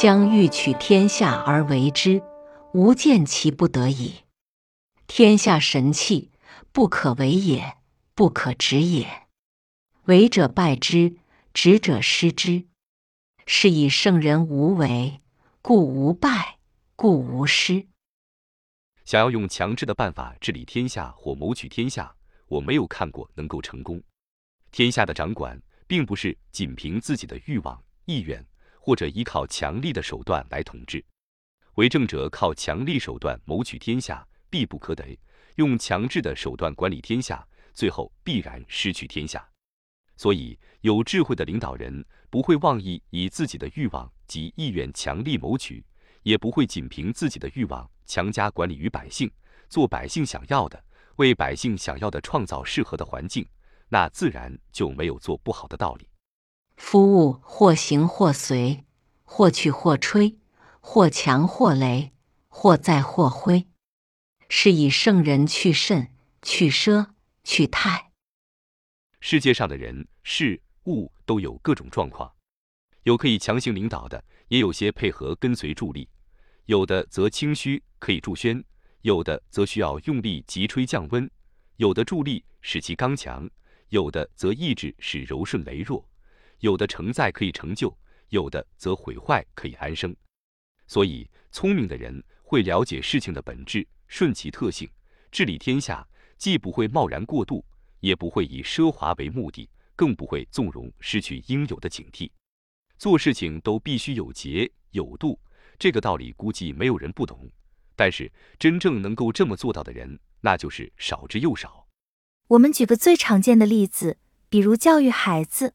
将欲取天下而为之，吾见其不得已。天下神器，不可为也，不可执也。为者败之，执者失之。是以圣人无为，故无败，故无失。想要用强制的办法治理天下或谋取天下，我没有看过能够成功。天下的掌管，并不是仅凭自己的欲望、意愿，或者依靠强力的手段来统治。为政者靠强力手段谋取天下，必不可得；用强制的手段管理天下，最后必然失去天下。所以，有智慧的领导人不会妄意以自己的欲望及意愿强力谋取，也不会仅凭自己的欲望强加管理于百姓，做百姓想要的，为百姓想要的创造适合的环境，那自然就没有做不好的道理。夫物或行或随，或去或吹，或强或羸，或在或挥，是以圣人去甚，去奢，去泰。世界上的人事物都有各种状况，有可以强行领导的，也有些配合跟随助力；有的则清虚可以助宣，有的则需要用力急吹降温；有的助力使其刚强，有的则意志使柔顺羸弱；有的承载可以成就，有的则毁坏可以安生。所以，聪明的人会了解事情的本质，顺其特性，治理天下，既不会贸然过度。也不会以奢华为目的，更不会纵容失去应有的警惕。做事情都必须有节有度，这个道理估计没有人不懂。但是真正能够这么做到的人，那就是少之又少。我们举个最常见的例子，比如教育孩子，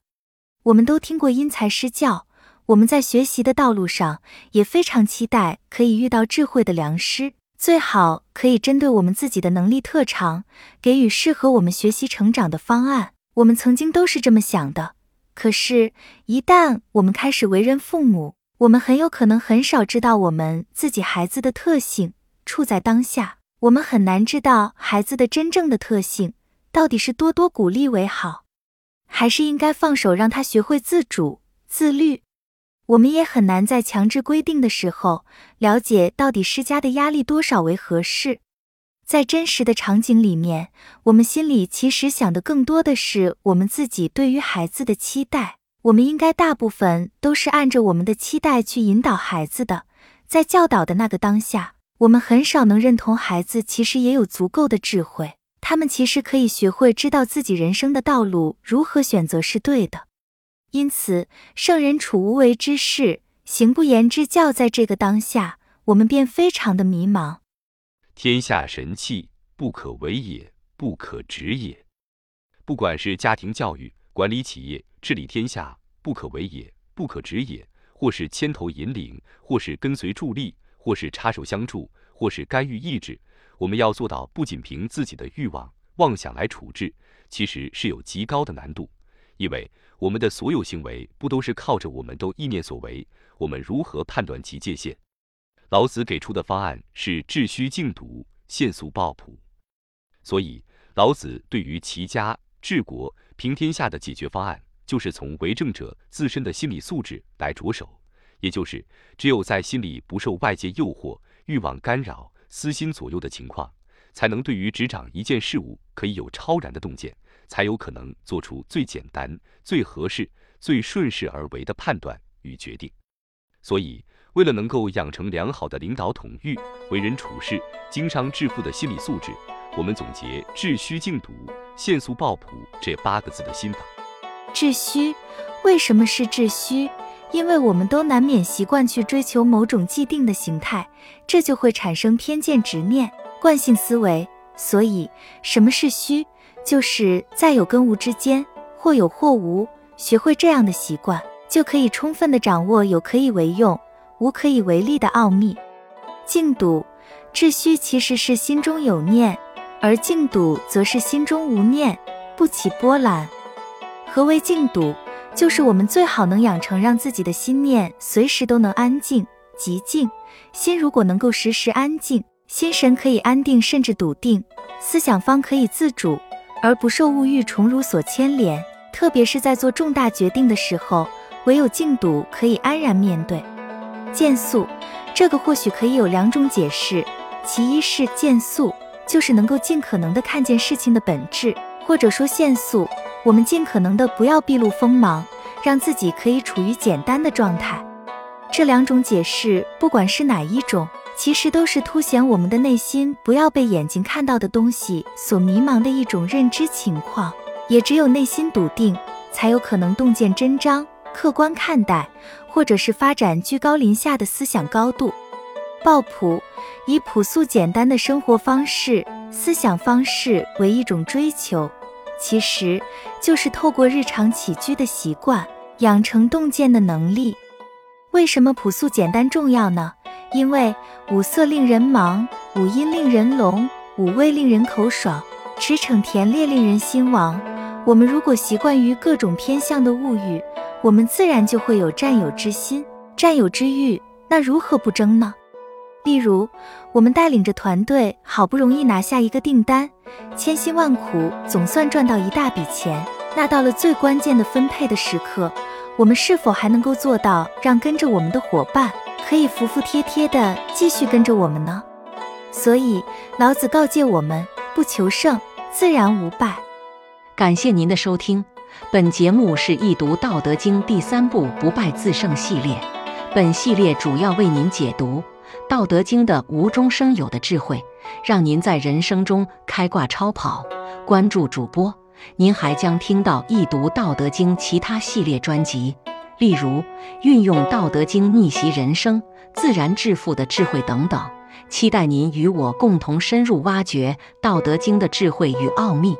我们都听过因材施教。我们在学习的道路上，也非常期待可以遇到智慧的良师。最好可以针对我们自己的能力特长，给予适合我们学习成长的方案。我们曾经都是这么想的。可是，一旦我们开始为人父母，我们很有可能很少知道我们自己孩子的特性。处在当下，我们很难知道孩子的真正的特性，到底是多多鼓励为好，还是应该放手让他学会自主、自律。我们也很难在强制规定的时候了解到底施加的压力多少为合适。在真实的场景里面，我们心里其实想的更多的是我们自己对于孩子的期待。我们应该大部分都是按着我们的期待去引导孩子的。在教导的那个当下，我们很少能认同孩子其实也有足够的智慧，他们其实可以学会知道自己人生的道路如何选择是对的。因此，圣人处无为之事，行不言之教，在这个当下，我们便非常的迷茫。天下神器，不可为也，不可执也。不管是家庭教育、管理企业、治理天下，不可为也，不可执也；或是牵头引领，或是跟随助力，或是插手相助，或是干预抑制，我们要做到不仅凭自己的欲望、妄想来处置，其实是有极高的难度，因为。我们的所有行为不都是靠着我们都意念所为？我们如何判断其界限？老子给出的方案是致虚静笃，限俗抱朴。所以，老子对于齐家治国平天下的解决方案，就是从为政者自身的心理素质来着手，也就是只有在心里不受外界诱惑、欲望干扰、私心左右的情况，才能对于执掌一件事物可以有超然的洞见。才有可能做出最简单、最合适、最顺势而为的判断与决定。所以，为了能够养成良好的领导统御、为人处事、经商致富的心理素质，我们总结“致虚静笃，限速抱朴”这八个字的心法。致虚，为什么是致虚？因为我们都难免习惯去追求某种既定的形态，这就会产生偏见、执念、惯性思维。所以，什么是虚？就是在有跟无之间，或有或无，学会这样的习惯，就可以充分的掌握有可以为用，无可以为力的奥秘。静笃，致虚其实是心中有念，而静笃则是心中无念，不起波澜。何为静笃？就是我们最好能养成让自己的心念随时都能安静、极静。心如果能够时时安静，心神可以安定甚至笃定，思想方可以自主。而不受物欲宠辱所牵连，特别是在做重大决定的时候，唯有静笃可以安然面对。见素，这个或许可以有两种解释，其一是见素，就是能够尽可能的看见事情的本质，或者说现速，我们尽可能的不要毕露锋芒，让自己可以处于简单的状态。这两种解释，不管是哪一种，其实都是凸显我们的内心不要被眼睛看到的东西所迷茫的一种认知情况。也只有内心笃定，才有可能洞见真章，客观看待，或者是发展居高临下的思想高度。抱朴，以朴素简单的生活方式、思想方式为一种追求，其实就是透过日常起居的习惯，养成洞见的能力。为什么朴素简单重要呢？因为五色令人盲，五音令人聋，五味令人口爽，驰骋甜猎令人心亡。我们如果习惯于各种偏向的物欲，我们自然就会有占有之心、占有之欲。那如何不争呢？例如，我们带领着团队，好不容易拿下一个订单，千辛万苦总算赚到一大笔钱。那到了最关键的分配的时刻，我们是否还能够做到让跟着我们的伙伴可以服服帖帖的继续跟着我们呢？所以，老子告诫我们：不求胜，自然无败。感谢您的收听，本节目是易读《道德经》第三部“不败自胜”系列。本系列主要为您解读《道德经》的无中生有的智慧，让您在人生中开挂超跑。关注主播，您还将听到易读《道德经》其他系列专辑，例如运用《道德经》逆袭人生、自然致富的智慧等等。期待您与我共同深入挖掘《道德经》的智慧与奥秘。